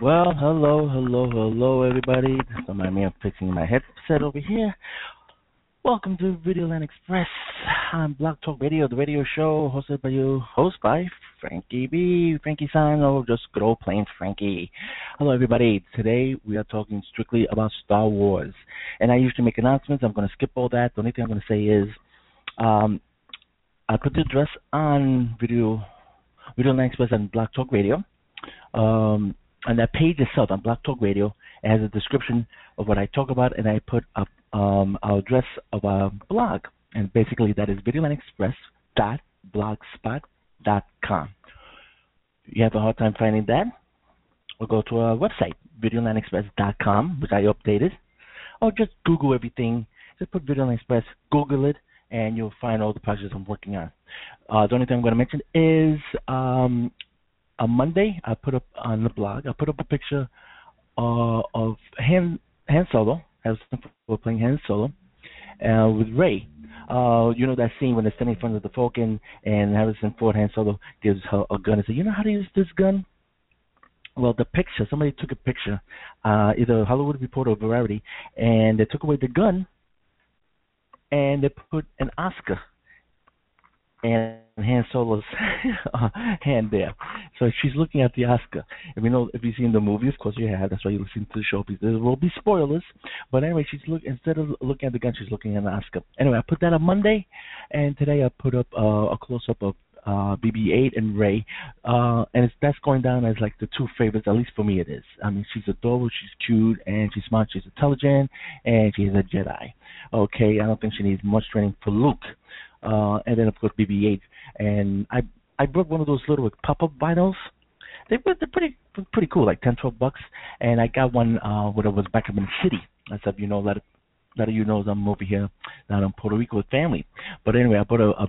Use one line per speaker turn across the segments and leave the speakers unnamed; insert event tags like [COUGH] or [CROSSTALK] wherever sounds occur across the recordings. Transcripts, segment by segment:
Well, hello, hello, hello, everybody. Don't mind me, I'm fixing my headset over here. Welcome to Videoland Express on Blog Talk Radio, the radio show hosted by you, host by Frankie B, Frankie San, or just good old plain Frankie. Hello, everybody. Today we are talking strictly about Star Wars, and I usually make announcements. I'm going to skip all that. The only thing I'm going to say is, um, I put the address on Video Videoland Express and Blog Talk Radio. Um, on that page itself on Blog Talk Radio, it has a description of what I talk about, and I put a um, our address of our blog, and basically that is videolandexpress.blogspot.com. You have a hard time finding that, or go to our website, videolandexpress.com, which I updated, or just Google everything. Just put Videoland Express, Google it, and you'll find all the projects I'm working on. Uh, the only thing I'm going to mention is um, on Monday, I put up on the blog, I put up a picture uh, of Han Han Solo, as we're playing Han Solo, uh, with Rey. Uh, you know that scene when they're standing in front of the Falcon and Harrison Ford Han Solo gives her a gun and says, "You know how to use this gun?" Well, the picture, somebody took a picture, uh, either Hollywood Reporter or Variety, and they took away the gun, and they put an Oscar and Han Solo's [LAUGHS] hand there. So she's looking at the Oscar. If you know if you've seen the movie, of course you have. That's why you listen to the show. Because there will be spoilers. But anyway, she's look instead of looking at the gun, she's looking at the Oscar. Anyway, I put that on Monday, and today I put up uh, a close up of uh, BB-8 and Rey, uh, and it's, that's going down as like the two favorites. At least for me, it is. I mean, she's adorable, she's cute, and she's smart, she's intelligent, and she's a Jedi. Okay, I don't think she needs much training for Luke. Uh, and then of course BB-8, and I I brought one of those little pop-up vinyls. They were they're pretty pretty cool, like ten twelve bucks. And I got one uh, when I was back up in the city. I said, you know, let let you know I'm over here down in Puerto Rico with family. But anyway, I bought a, a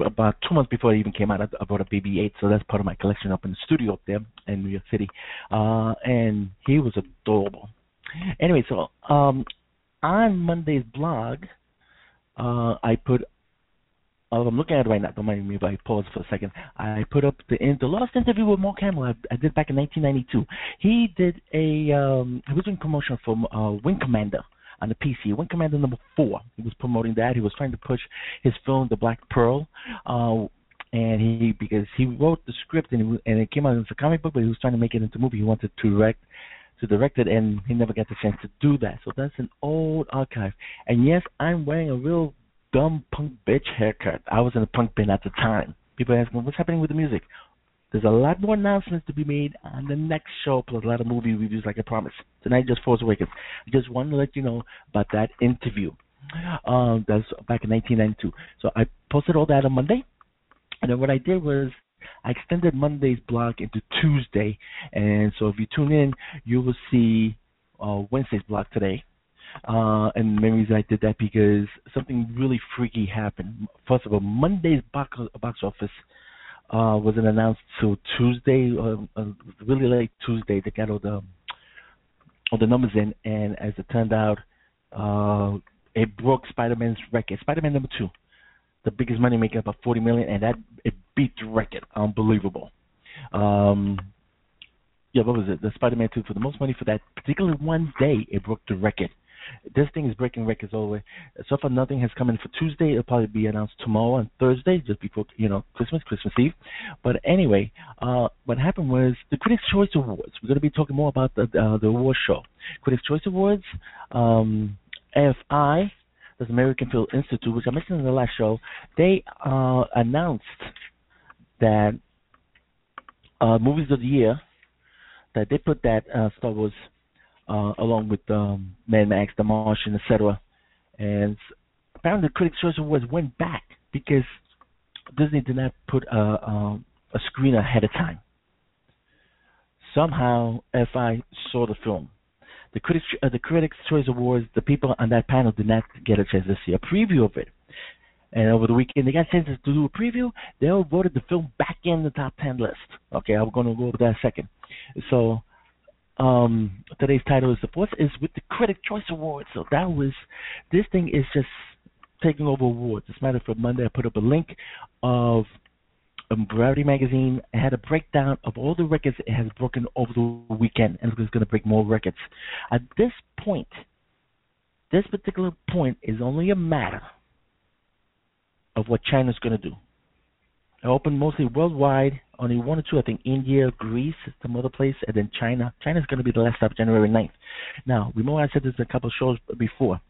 about two months before it even came out, I bought a BB-8, so that's part of my collection up in the studio up there in New York City. Uh, and he was adorable. Anyway, so um, on Monday's blog, uh, I put I'm looking at it right now. Don't mind me if I pause for a second. I put up the in, the last interview with Mark Hamill. I, I did back in 1992. He did a um, he was doing promotion for uh, Wing Commander on the PC. Wing Commander number four. He was promoting that. He was trying to push his film, The Black Pearl. Uh, and he because he wrote the script and it, and it came out as a comic book, but he was trying to make it into a movie. He wanted to direct to direct it, and he never got the chance to do that. So that's an old archive. And yes, I'm wearing a real dumb punk bitch haircut. I was in a punk band at the time. People ask me, what's happening with the music? There's a lot more announcements to be made on the next show, plus a lot of movie reviews, like I promised. Tonight, just Force Awakens. I just wanted to let you know about that interview. Um, that's back in 1992. So I posted all that on Monday, and then what I did was I extended Monday's blog into Tuesday, and so if you tune in, you will see uh, Wednesday's blog today, uh, and the reason I did that because something really freaky happened. First of all, Monday's box box office uh, wasn't announced till Tuesday, uh, uh, really late Tuesday. They got all the all the numbers in, and as it turned out, uh, it broke Spider-Man's record. Spider-Man number two, the biggest money maker, about 40 million, and that it beat the record. Unbelievable. Um, yeah, what was it? The Spider-Man 2 for the most money for that particular one day, it broke the record This thing is breaking records all the way. So far, nothing has come in for Tuesday. It'll probably be announced tomorrow and Thursday, just before you know Christmas, Christmas Eve. But anyway, uh, what happened was the Critics' Choice Awards. We're going to be talking more about the uh, the award show. Critics' Choice Awards, um, AFI, the American Film Institute, which I mentioned in the last show, they uh, announced that uh, movies of the year that they put that uh, Star Wars uh, along with um, Mad Max, The Martian, etc. And apparently, the Critics' Choice Awards went back because Disney did not put a, a, a screen ahead of time. Somehow, FI saw the film. The Critics, uh, the Critics' Choice Awards, the people on that panel did not get a chance to see a preview of it. And over the weekend, they got a chance to do a preview. They all voted the film back in the top 10 list. Okay, I'm going to go over that second. So, um, today's title is The Force is with the Critic Choice Awards. So that was, this thing is just taking over awards. As a matter of Monday I put up a link of um, Variety magazine. It had a breakdown of all the records it has broken over the weekend, and it's going to break more records. At this point, this particular point is only a matter of what China's going to do. It opened mostly worldwide, only one or two, I think India, Greece, some other place, and then China. China's going to be the last stop, January 9th. Now, remember I said this in a couple of shows before.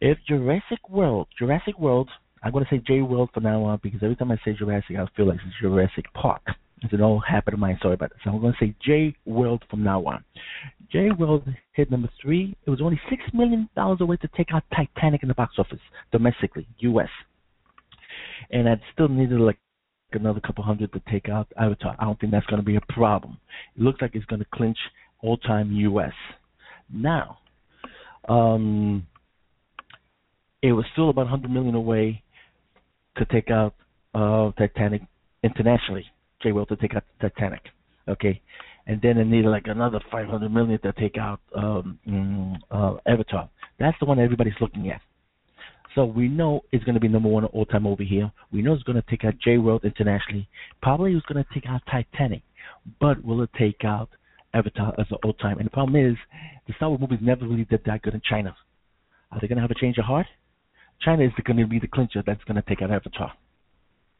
If Jurassic World, Jurassic World, I'm going to say J World from now on because every time I say Jurassic, I feel like it's Jurassic Park. It's an old habit of mine. Sorry about that. So I'm going to say J World from now on. J World hit number three. It was only six million dollars away to take out Titanic in the box office domestically, U.S. And I still needed like another couple hundred to take out Avatar. I don't think that's going to be a problem. It looks like it's going to clinch all-time U.S. Now, um, it was still about 100 million away to take out uh, Titanic internationally. J World to take out Titanic. Okay, and then it needed like another 500 million to take out um, mm, uh, Avatar. That's the one everybody's looking at. So we know it's going to be number one all time over here. We know it's going to take out J World internationally. Probably it's going to take out Titanic, but will it take out Avatar as an all time? And the problem is, the Star Wars movies never really did that good in China. Are they going to have a change of heart? China is going to be the clincher that's going to take out Avatar.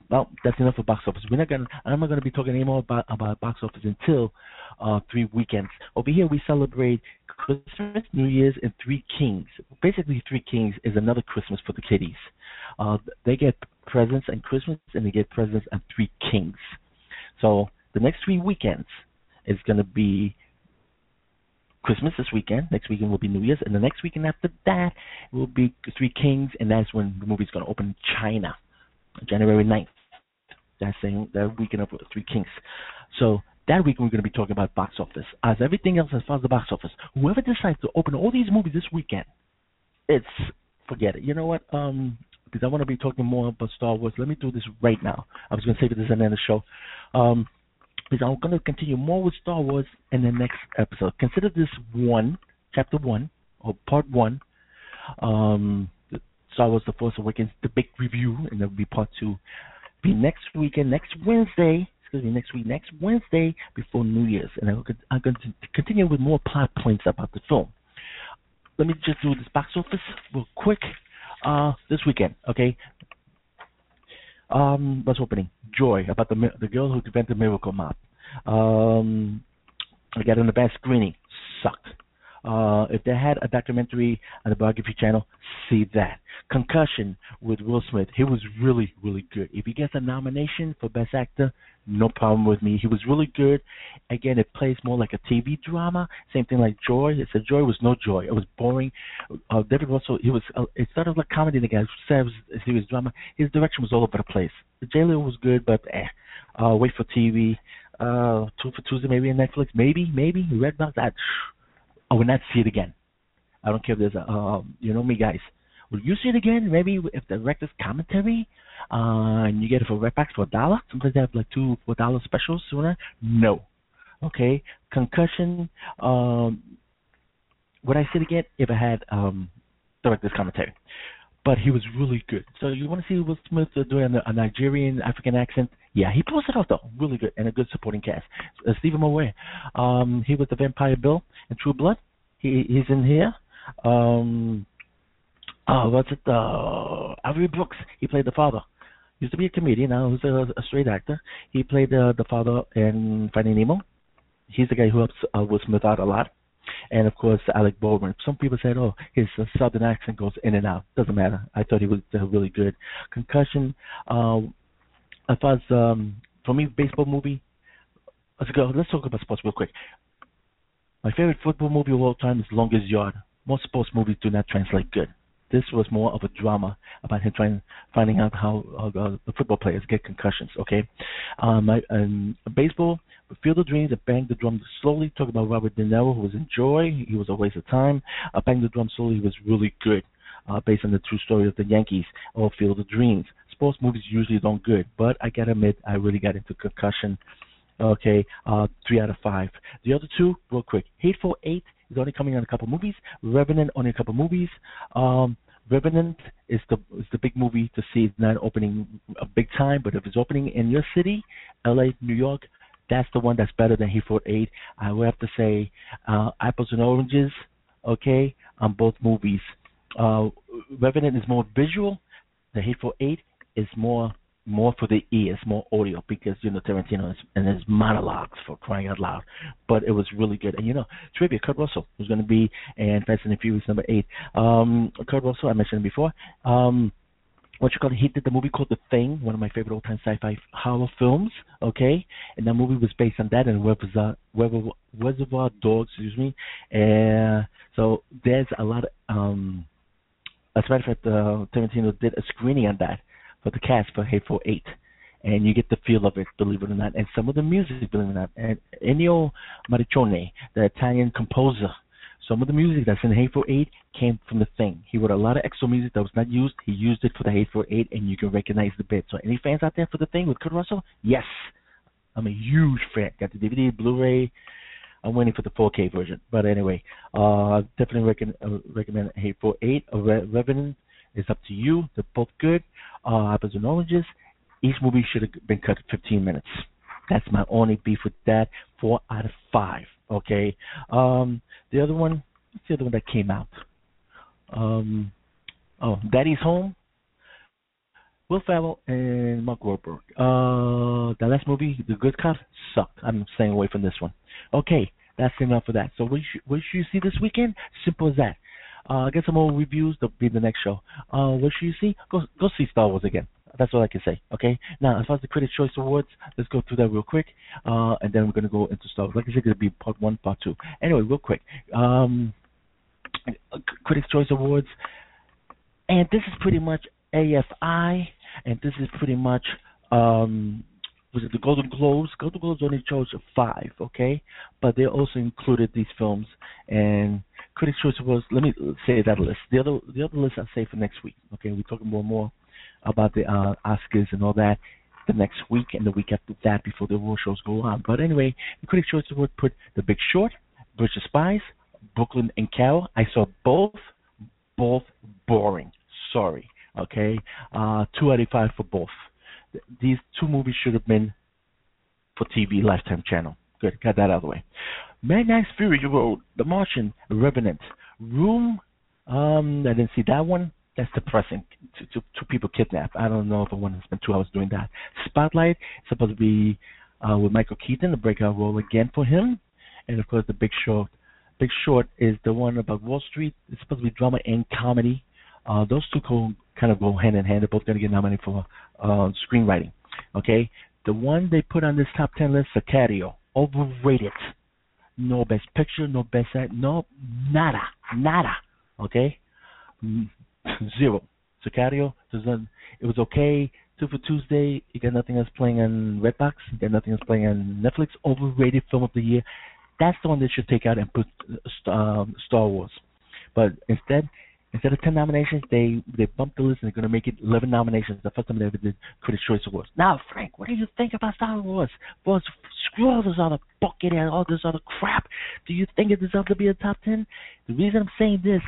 Well, that's enough for box office. We're not going. I'm not going to be talking anymore about about box office until uh, three weekends. Over here, we celebrate Christmas, New Year's, and Three Kings. Basically, Three Kings is another Christmas for the kiddies. Uh, they get presents and Christmas, and they get presents and Three Kings. So the next three weekends is going to be Christmas this weekend. Next weekend will be New Year's, and the next weekend after that will be Three Kings, and that's when the movie's going to open in China, January 9th. That same that weekend of Three Kings. So that week we're going to be talking about box office. As everything else as far as the box office, whoever decides to open all these movies this weekend, it's forget it. You know what? Um, because I want to be talking more about Star Wars. Let me do this right now. I was going to say this at the end of the show. Um, because I'm going to continue more with Star Wars in the next episode. Consider this one, chapter one, or part one. Um, Star Wars: The Force Awakens, the big review, and that'll be part two. Be next weekend, next Wednesday. Excuse me, next week, next Wednesday before New Year's, and I'm going to continue with more plot points about the film. Let me just do this box office real quick. Uh, this weekend, okay? Um, what's opening? Joy about the the girl who invented Miracle Mop. Um, I got an advanced screening. Sucked. Uh, if they had a documentary on the biography channel, see that. Concussion with Will Smith. He was really, really good. If he gets a nomination for Best Actor, no problem with me. He was really good. Again, it plays more like a TV drama. Same thing like Joy. It's a Joy was no joy. It was boring. Uh, David Russell. He was. Uh, it started like comedy. The guy said it was a serious drama. His direction was all over the place. J-Law was good, but eh. Uh, wait for TV. Uh, two for Tuesday, maybe on Netflix. Maybe, maybe Redbox. I, I will not see it again. I don't care if there's a. Uh, you know me, guys. Will you see it again? Maybe if the director's commentary, uh, and you get it for Redbox for a dollar. Sometimes they have like two four dollar specials sooner. No. Okay. Concussion. Um, would I see it again if I had um director's commentary? But he was really good. So you want to see Will Smith doing a, Nigerian African accent? Yeah, he pulls it off though, really good, and a good supporting cast. Uh, Stephen Moyer, um, he was the Vampire Bill in True Blood. He he's in here. Um, oh, what's it? Uh, Albert Brooks. He played the father. Used to be a comedian. Now he's a, a straight actor. He played uh, the father in Finding Nemo. He's the guy who helps uh, Will Smith out a lot. And of course, Alec Baldwin. Some people said, "Oh, his uh, southern accent goes in and out." Doesn't matter. I thought he was uh, really good. Concussion. Uh, as far as um, for me, baseball movie. Let's go. Let's talk about sports real quick. My favorite football movie of all time is Longest Yard. Most sports movies do not translate good. This was more of a drama about him trying finding out how uh, the football players get concussions. Okay, um, I, um, baseball, Field of Dreams, and banged the Drum Slowly. Talk about Robert De Niro, who was in Joy. He was a waste of time. Uh, Bang the Drum Slowly He was really good, uh, based on the true story of the Yankees or Field of Dreams. Sports movies usually don't good, but I gotta admit, I really got into concussion. Okay, uh, three out of five. The other two, real quick. Hateful Eight is only coming on a couple movies. Revenant only a couple movies. Um, Revenant is the is the big movie to see. It's not opening a big time, but if it's opening in your city, L.A., New York, that's the one that's better than Hateful Eight. I would have to say uh, apples and oranges. Okay, on both movies. Uh, Revenant is more visual. The Hateful Eight is more more for the ears, more audio because you know Tarantino is, and his monologues for crying out loud. But it was really good. And you know, trivia: Kurt Russell was going to be in Fast and the Furious number eight. Um, Kurt Russell, I mentioned before. Um, what you call it? He did the movie called The Thing, one of my favorite old-time sci-fi horror films. Okay, and that movie was based on that and Reservoir, Reservoir Dogs, excuse me. And so there's a lot of um. As a matter of fact, uh, Tarantino did a screening on that for the cast for Hateful Eight, and you get the feel of it, believe it or not. And some of the music, believe it or not, and Ennio Morricone, the Italian composer, some of the music that's in Hateful Eight came from the thing. He wrote a lot of extra music that was not used. He used it for the Hateful Eight, and you can recognize the bit. So, any fans out there for the thing with Kurt Russell? Yes, I'm a huge fan. Got the DVD, Blu-ray. I'm waiting for the 4K version. But anyway, uh, definitely recommend, uh, recommend Hateful Eight. A Re- Revenant it's up to you. They're both good. Uh, apples and oranges. Each movie should have been cut 15 minutes. That's my only beef with that. Four out of five. Okay. Um, the other one, what's the other one that came out? Um, oh, Daddy's Home. Will Ferrell and Mark Wahlberg. Uh, the last movie, The Good Cop, sucked. I'm staying away from this one. Okay, that's enough for that. So what should, what should you see this weekend? Simple as that. Uh, get some more reviews. That'll be the next show. Uh, what should you see? Go go see Star Wars again. That's all I can say. Okay. Now, as far as the Critics' Choice Awards, let's go through that real quick, uh, and then we're gonna go into stuff. Like I said, it'll be part one, part two. Anyway, real quick. Um, Critics' Choice Awards, and this is pretty much AFI, and this is pretty much um, was it the Golden Globes? Golden Globes only chose five, okay, but they also included these films and Critics' Choice Awards. Let me say that list. The other the other list I'll say for next week. Okay, we're talking more and more about the uh, Oscars and all that the next week and the week after that before the award shows go on. But anyway, the Critics' Choice Award put The Big Short, Bridge of Spies, Brooklyn and Carol. I saw both, both boring. Sorry. Okay, uh, two out of five for both. These two movies should have been for TV Lifetime Channel. Good, got that out of the way. Mad Max Fury Road, The Martian, Revenant, Room. Um, I didn't see that one. That's depressing. Two, two, two people kidnapped. I don't know if I want to spend two hours doing that. Spotlight is supposed to be uh, with Michael Keaton, the breakout role again for him, and of course The Big Short. Big Short is the one about Wall Street. It's supposed to be drama and comedy. Uh, those two co- kind of go hand in hand. They're both going to get nominated for uh, screenwriting. Okay, the one they put on this top ten list, Sicario, overrated no best picture, no best act, no nada, nada. Okay, [LAUGHS] zero. Sicario doesn't. It was okay. Two for Tuesday. You got nothing else playing on Redbox. You got nothing else playing on Netflix. Overrated film of the year. That's the one they should take out and put um, Star Wars. But instead, Instead of 10 nominations, they they bumped the list and they're going to make it 11 nominations. The first time they ever did Critics' Choice Awards. Now, Frank, what do you think about Star Wars? Well, screw all this other bucket and all this other crap. Do you think it deserves to be a top 10? The reason I'm saying this,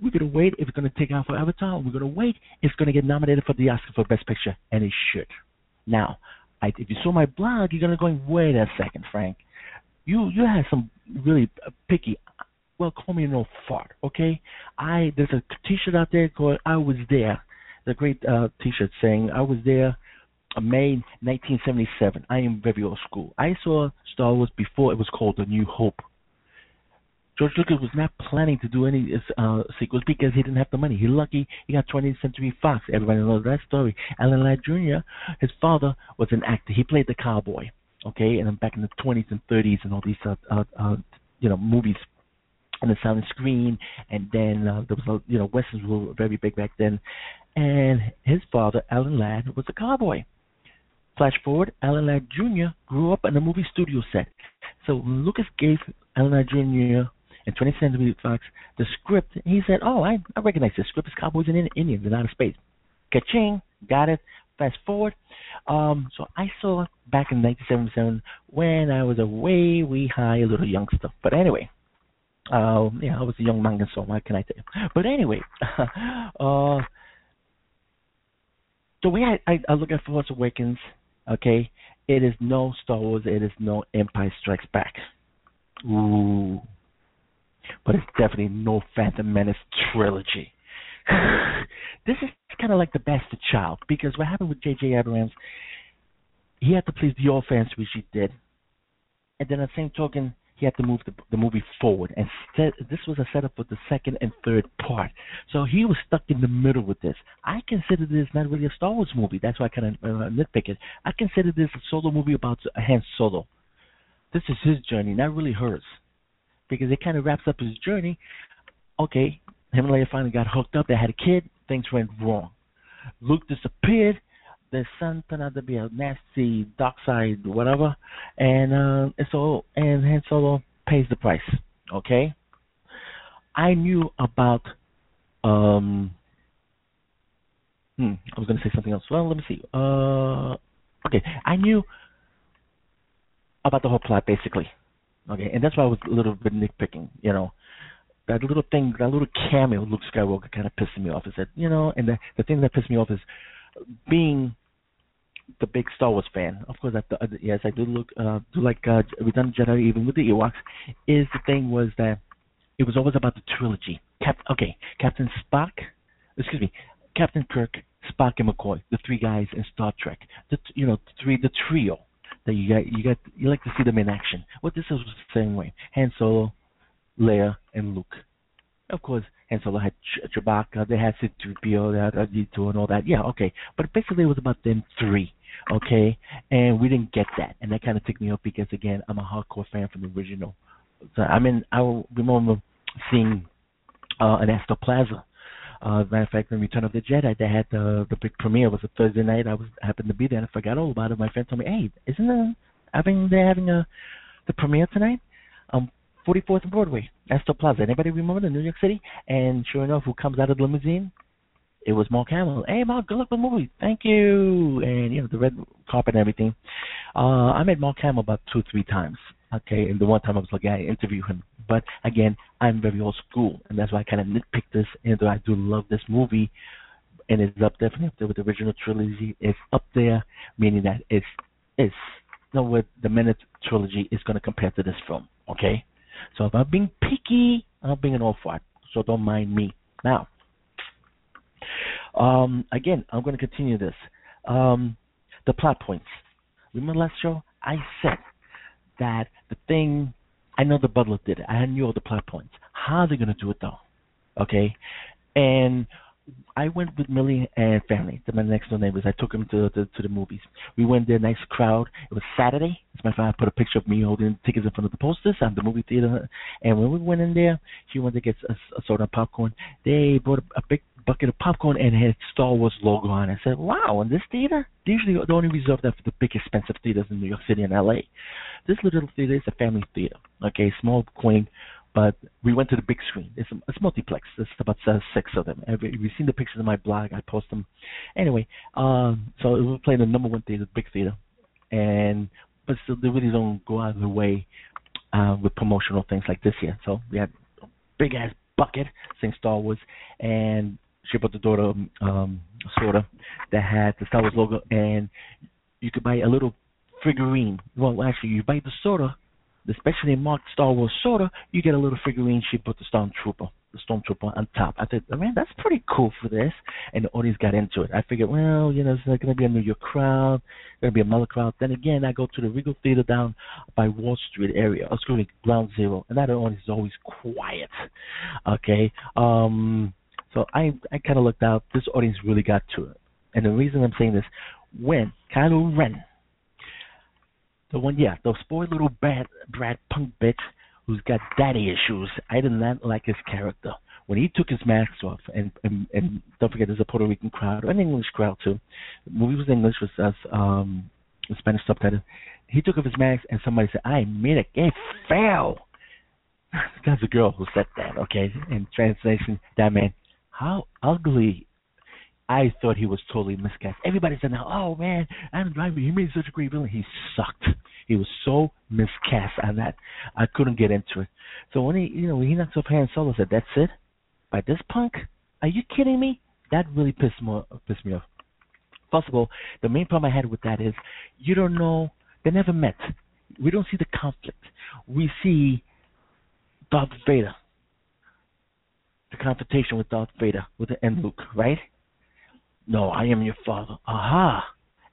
we're to wait if it's to take out for Avatar. We're to wait it's to get nominated for the Oscar for Best Picture, and it should. Now, I, if you saw my blog, you're to go, wait a second, Frank. You you had some really picky well, call me old fart, okay? I there's a T-shirt out there called "I Was There." The great uh, T-shirt saying "I was there." uh, May 1977. I am very old school. I saw Star Wars before it was called A New Hope. George Lucas was not planning to do any uh, sequels because he didn't have the money. He lucky he got 20th Century Fox. Everybody knows that story. Alan Ladd Jr. His father was an actor. He played the cowboy. Okay, and then back in the 20s and 30s and all these uh, uh, uh, you know movies on the silent screen, and then uh, there was you know westerns were very big back then, and his father Alan Ladd was a cowboy. Flash forward, Alan Ladd Jr. grew up in a movie studio set. So Lucas gave Alan Ladd Jr. and 20th Century Fox the script, he said, "Oh, I, I recognize this script. It's cowboys and Indians in outer space." Ka-ching, got it. Fast forward, um, so I saw back in 1977 when I was a way, way high little youngster. But anyway, uh, yeah, I was a young manga, so what can I tell you? But anyway, [LAUGHS] uh, the way I, I, I look at Force Awakens, okay, it is no Star Wars, it is no Empire Strikes Back. Ooh. But it's definitely no Phantom Menace trilogy. [SIGHS] this is kind of like the bastard child because what happened with J.J. Abrams, he had to please the old fans, which he did, and then at the same token, he had to move the, the movie forward. And this was a setup for the second and third part. So he was stuck in the middle with this. I consider this not really a Star Wars movie. That's why I kind of uh, nitpick it. I consider this a solo movie about Han Solo. This is his journey, not really hers, because it kind of wraps up his journey. Okay, him and Leia finally got hooked up. They had a kid. Things went wrong. Luke disappeared. The son turned out to be a nasty dark side, whatever, and uh, and so and Han Solo pays the price. Okay, I knew about. Um, hmm, I was going to say something else. Well, let me see. Uh, okay, I knew about the whole plot basically. Okay, and that's why I was a little bit nitpicking. You know, that little thing, that little cameo, Luke Skywalker, kind of pissed me off. Is that you know, and the the thing that pissed me off is being the big Star Wars fan. Of course, I th- yes, I do look uh, do like uh, Return of Jedi, even with the Ewoks. Is the thing was that it was always about the trilogy. Cap, okay, Captain Spock, excuse me, Captain Kirk, Spock, and McCoy, the three guys in Star Trek. The you know the three the trio that you got you got you like to see them in action. Well, this is the same way. Han Solo, Leia, and Luke. Of course, Han Solo had Ch- Chewbacca, they had C-3PO, they had R2 and all that. Yeah, okay. But basically, it was about them three, okay? And we didn't get that, and that kind of took me up because again, I'm a hardcore fan from the original. So I mean, I remember seeing uh, an Astor Plaza. Uh, matter of fact, in Return of the Jedi, they had the the big premiere. It was a Thursday night. I was happened to be there, and I forgot all about it. My friend told me, "Hey, isn't there having they having a the premiere tonight?" Um, 44th and Broadway, Astor Plaza. Anybody remember the New York City? And sure enough, who comes out of the limousine? It was Mark Hamill. Hey, Mark, good luck with the movie. Thank you. And you know the red carpet and everything. Uh, I met Mark Hamill about two, three times. Okay, and the one time I was like, I interview him. But again, I'm very old school, and that's why I kind of nitpick this. And though I do love this movie, and it's up definitely up there with the original trilogy. It's up there, meaning that it's it's you know what the minute trilogy is going to compare to this film. Okay, so if I'm being picky, I'm being an old fart. So don't mind me. Now, um, again, I'm going to continue this. Um, the plot points. Remember last show? I said that the thing, I know the butler did it. I knew all the plot points. How are they going to do it though? Okay? And I went with Millie and family, to my next door neighbors. I took them to, to to the movies. We went there, nice crowd. It was Saturday. As my I put a picture of me holding tickets in front of the posters at the movie theater. And when we went in there, she wanted to get a, a soda and popcorn. They brought a, a big bucket of popcorn and had Star Wars logo on it. I said, "Wow!" In this theater, they usually they only reserve that for the big expensive theaters in New York City and L.A. This little theater is a family theater. Okay, small, quaint but we went to the big screen. It's it's multiplex. There's about uh, six of them. Every, you've seen the pictures on my blog. I post them. Anyway, um, so we were playing the number one theater, the big theater, and but still they really don't go out of the way uh, with promotional things like this here. So we had a big ass bucket saying Star Wars, and she bought the daughter um, soda that had the Star Wars logo, and you could buy a little figurine. Well, actually, you buy the soda the specially marked Star Wars soda, you get a little figurine. She put the Stormtrooper, the Stormtrooper on top. I said, man, that's pretty cool for this. And the audience got into it. I figured, well, you know, it's not going to be a New York crowd, going to be a Miller crowd. Then again, I go to the Regal Theater down by Wall Street area, excuse me, Ground Zero, and that audience is always quiet. Okay, um, so I I kind of looked out. This audience really got to it. And the reason I'm saying this, when Kylo Ren the one, yeah, the spoiled little brat, brat punk bitch who's got daddy issues. I did not like his character. When he took his mask off, and and, and don't forget, there's a Puerto Rican crowd, an English crowd too. The movie was English, was us, um, Spanish subtitle. He took off his mask, and somebody said, "I made a gay fail." That's a girl who said that. Okay, in translation, that man, how ugly I thought he was totally miscast. Everybody said, "Now, oh man, Adam Driver, he made such a great villain." He sucked. He was so miscast on that. I couldn't get into it. So when he, you know, when he knocked off Han Solo, I said, "That's it." By this punk? Are you kidding me? That really pissed me pissed me off. First of all, the main problem I had with that is you don't know. They never met. We don't see the conflict. We see Darth Vader, the confrontation with Darth Vader with the and Luke, right? No, I am your father. Aha!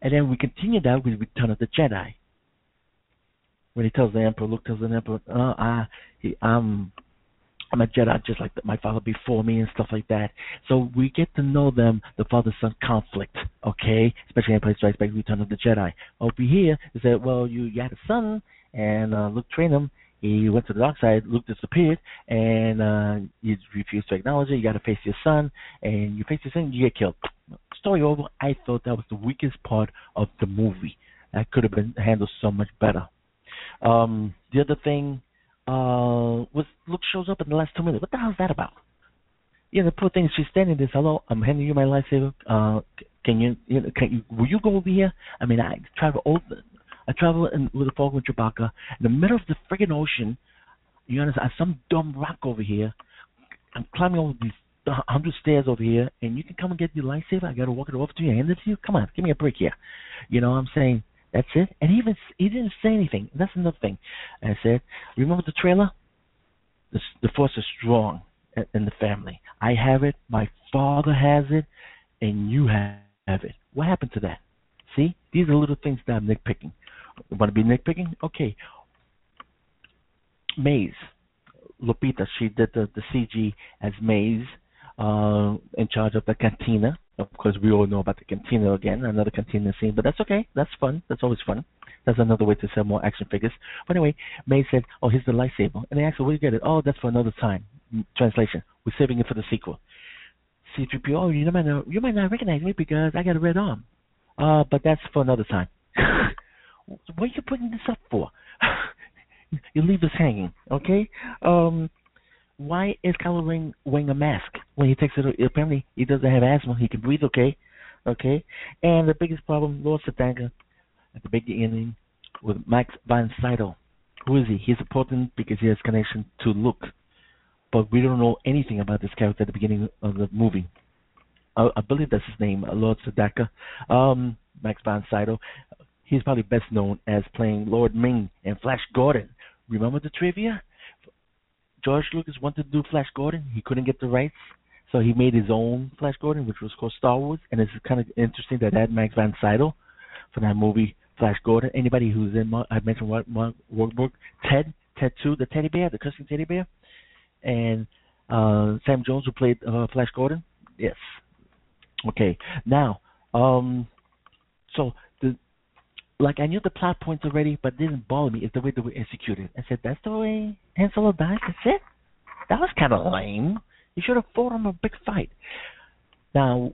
And then we continue that with Return of the Jedi. When he tells the Emperor, Luke tells the Emperor, uh, I, he, I'm, I'm a Jedi just like my father before me and stuff like that. So we get to know them, the father-son conflict, okay? Especially in Empire Strikes Back, Return of the Jedi. Over here is that, well, you, you had a son, and uh, Luke trained him, he went to the dark side. Luke disappeared, and uh, you refused to acknowledge it. You got to face your son, and you face your son, you get killed. Story over. I thought that was the weakest part of the movie. That could have been handled so much better. Um, the other thing uh, was Luke shows up in the last two minutes. What the hell is that about? Yeah, the poor thing. She's standing there. Hello, I'm handing you my lightsaber. Uh, can you, you know, can you, will you go over here? I mean, I travel all I travel in, with a fog with Chewbacca in the middle of the friggin' ocean. You understand? Some dumb rock over here. I'm climbing over these hundred stairs over here, and you can come and get your lightsaber. I got to walk it over to you, hand it to you. Come on, give me a break here. You know what I'm saying? That's it. And he even he didn't say anything. That's another thing. I said, remember the trailer? The, the force is strong in the family. I have it. My father has it, and you have it. What happened to that? See, these are little things that I'm nitpicking. Want to be nitpicking? Okay. Maz, Lupita, she did the, the CG as Maz, uh, in charge of the cantina. Of course, we all know about the cantina again, another cantina scene, but that's okay. That's fun. That's always fun. That's another way to sell more action figures. But anyway, May said, "Oh, here's the lightsaber," and they asked her, "Where you get it?" "Oh, that's for another time." Translation: We're saving it for the sequel. C-3PO, oh, you might not, you might not recognize me because I got a red arm. Uh, but that's for another time. [LAUGHS] what are you putting this up for? [LAUGHS] you leave us hanging, okay? Um, why is Kylo Ren wearing a mask when he takes it? Apparently, he doesn't have asthma. He can breathe okay, okay? And the biggest problem, Lord Satanga, at the beginning, with Max von Sydow. Who is he? He's important because he has connection to Luke, but we don't know anything about this character at the beginning of the movie. I, I believe that's his name, Lord Sedaka. Um, Max von Sydow. He's probably best known as playing Lord Ming and Flash Gordon. Remember the trivia? George Lucas wanted to do Flash Gordon. He couldn't get the rights, so he made his own Flash Gordon, which was called Star Wars. And it's kind of interesting that that Max von Sydow for that movie Flash Gordon. Anybody who's in, I mentioned what workbook Ted, Ted Two, the teddy bear, the cussing teddy bear, and uh Sam Jones who played uh, Flash Gordon. Yes. Okay. Now, um, so like I knew the plot points already, but didn't bother me. It's the way they were executed. I said, "That's the way Han Solo died." That's it. That was kind of lame. You should have fought him a big fight. Now,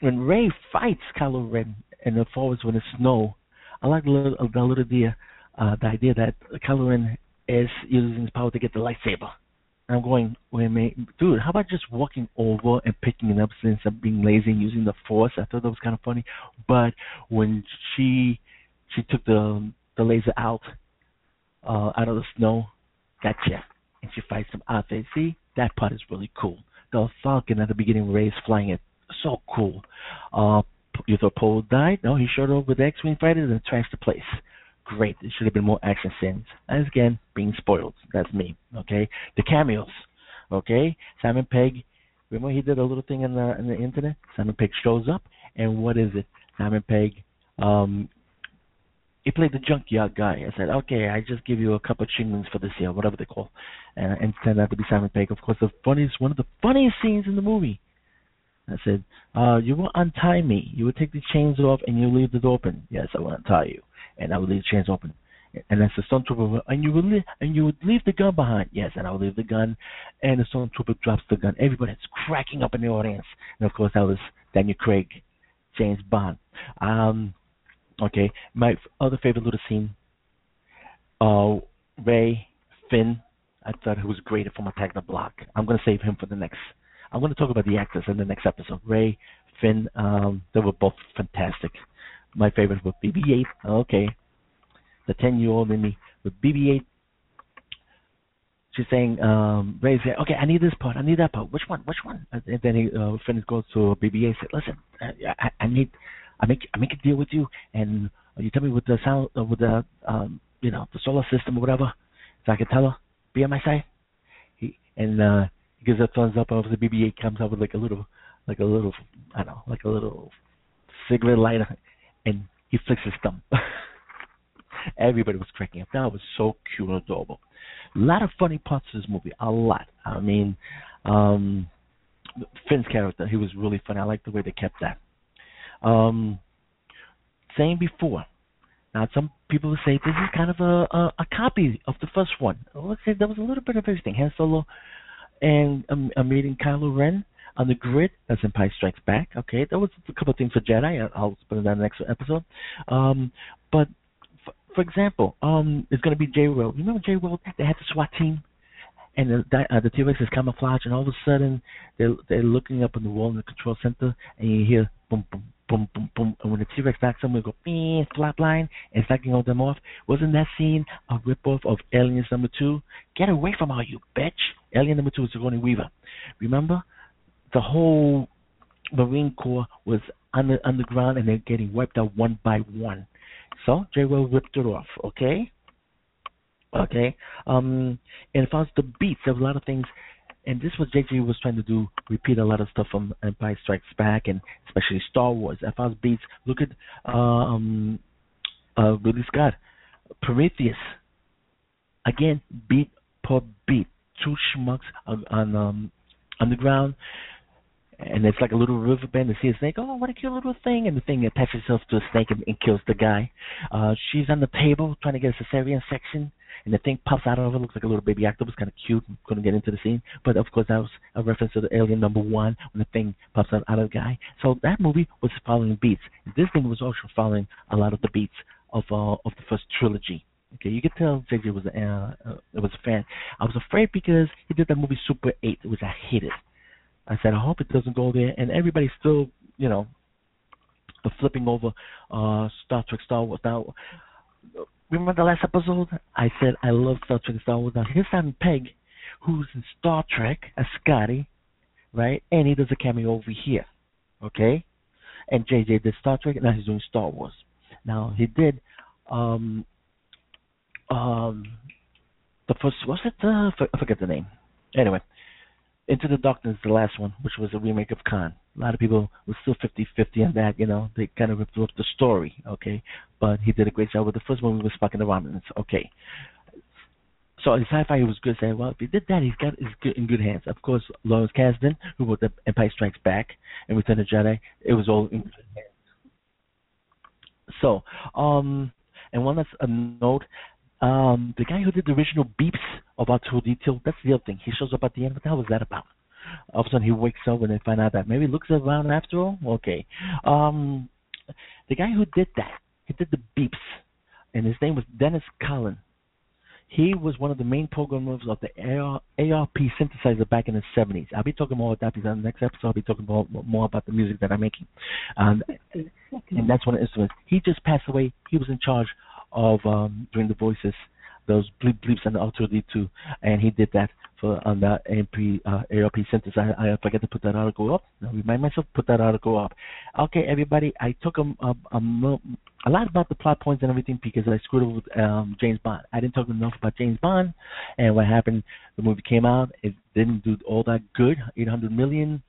when Rey fights Kylo Ren in the forest when it's snow, I like the little, the little idea, uh, the idea that Kylo Ren is using his power to get the lightsaber. I'm going, wait a minute, dude, how about just walking over and picking it up since I'm being lazy and using the force? I thought that was kind of funny. But when she she took the the laser out uh out of the snow, got gotcha, and she fights some out there. See, that part is really cool. The Falcon at the beginning, Rey is flying it, so cool. Uh, you thought Poe died? No, he showed up with the X-wing fighters and trashed the place. great. It should have been more action scenes. As again, being spoiled. That's me. Okay. The cameos. Okay. Simon Pegg. Remember he did a little thing in the in the internet. Simon Pegg shows up, and what is it? Simon Pegg. Um, he played the junkyard guy. I said, okay, I just give you a couple of chinglings for this year, whatever they call, and, and it turned out to be Simon Pegg. Of course, the funniest, one of the funniest scenes in the movie. I said, uh, you will untie me. You will take the chains off and you leave door open. Yes, I will untie you, and I will leave the chains open. And that's the stormtrooper, and you will leave, and you would leave the gun behind. Yes, and I will leave the gun. And the stormtrooper drops the gun. Everybody's cracking up in the audience, and of course that was Daniel Craig, James Bond. Um, Okay, my other favorite little scene. Uh, Rey Finn. I thought he was great from Attack the Block. I'm gonna save him for the next. I'm gonna talk about the actors in the next episode. Rey Finn. Um, they were both fantastic. My favorite was BB-8. Okay, the 10-year-old in me with BB-8. She's saying, um, Rey said, "Okay, I need this part. I need that part. Which one? Which one?" And then he, uh, Finn goes to BB-8. Said, "Listen, I, I need." I make I make a deal with you, and you tell me with the sound uh, with the um, you know the solar system or whatever, so I can tell her be on my side. He and uh, he gives a thumbs up. The BB-8 comes out with like a little like a little I don't know like a little cigarette lighter, and he flicks his thumb. [LAUGHS] Everybody was cracking up. That was so cute and adorable. A lot of funny parts to this movie. A lot. I mean, um, Finn's character, he was really funny. I like the way they kept that. Um, saying before, now some people will say this is kind of a, a, a copy of the first one. Let's say there was a little bit of everything. Han Solo and um, a meeting Kylo Ren on the grid as Empire Strikes Back. Okay, there was a couple of things for Jedi. I'll put that in the next episode. Um, but for, for example, um, it's going to be J World. You remember J World? They had the SWAT team and the uh, the T-Rex is camouflaged, and all of a sudden they're they're looking up on the wall in the control center, and you hear boom boom boom boom boom, and when the T-Rex knocks them, we go beep flatline and knocking all them off. Wasn't that scene a ripoff of Aliens Number Two? Get away from all you bitch! Alien Number Two is Sigourney Weaver. Remember, the whole Marine Corps was under underground, and they're getting wiped out one by one. So J World ripped it off. Okay. Okay. Um, and as far as the beats, there was a lot of things, and this was JJ was trying to do, repeat a lot of stuff from Empire Strikes Back and especially Star Wars. Far beats, look at um, uh, Ridley Scott, Prometheus. Again, beat per beat, two schmucks on, on um, underground and it's like a little river bend to see a snake. Oh, what a cute little thing! And the thing attaches itself to a snake and, and kills the guy. Uh, she's on the table trying to get a cesarean section, and the thing pops out of her. Looks like a little baby octopus, kind of cute. Couldn't get into the scene, but of course that was a reference to the Alien Number One when the thing pops out out of the guy. So that movie was following beats. This thing was also following a lot of the beats of uh, of the first trilogy. Okay, you could tell JJ was a uh, uh, was a fan. I was afraid because he did that movie Super Eight, which I hated. I said, I hope it doesn't go there. And everybody's still, you know, flipping over uh, Star Trek, Star Wars. Now, remember the last episode? I said I love Star Trek, Star Wars. Now here's Simon Pegg, who's in Star Trek as Scotty, right? And he does a cameo over here, okay? And JJ did Star Trek, and now he's doing Star Wars. Now he did um um the first was it uh, I forget the name. Anyway, into the Darkness, the last one, which was a remake of Khan. A lot of people were still 50-50 on that, you know. They kind of ripped off the story, okay. But he did a great job with the first one. Was Spock and the Romulans, okay. So in sci-fi, he was good. Saying, well, if he did that, he's got he's good, in good hands. Of course, Lawrence Kasdan, who wrote the Empire Strikes Back and Return of Jedi, it was all in good hands. So, um, and one last a note, um, the guy who did the original beeps about R2D2, that's the other thing. He shows up at the end. What the hell was that about? All of a sudden he wakes up and they find out that maybe looks around after all. Okay. Um, the guy who did that, he did the beeps, and his name was Dennis Colin. He was one of the main programmers of the AR, ARP synthesizer back in the 70s. I'll be talking more about that because in the next episode I'll be talking more, more about the music that I'm making. Um, and that's one of the instruments. He just passed away. He was in charge of um, doing the voices those bleep bleeps and the R2D2, and he did that for on the AMP uh, ARP synthesis. I, I forget to put that article up. I remind myself put that article up. Okay, everybody, I took a, a, a, a lot about the plot points and everything because I screwed up with um, James Bond. I didn't talk enough about James Bond and what happened. The movie came out, it didn't do all that good, 800 million.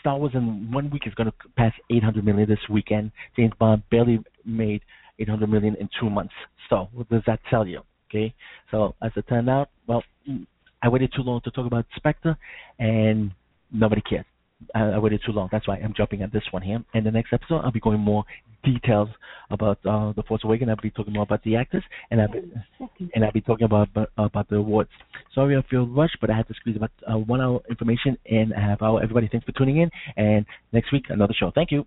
Star Wars in one week is going to pass 800 million this weekend. James Bond barely made 800 million in two months. So what does that tell you? Okay, so as it turned out, well, I waited too long to talk about Spectre, and nobody cared. I, I waited too long. That's why I'm jumping at this one here. And the next episode, I'll be going more details about uh, the Force Awakens. I'll be talking more about the actors, and I'll be, and I'll be talking about about, the awards. Sorry, I feel rushed, but I had to squeeze about uh, one hour information and a half hour. Everybody, thanks for tuning in. And next week, another show. Thank you.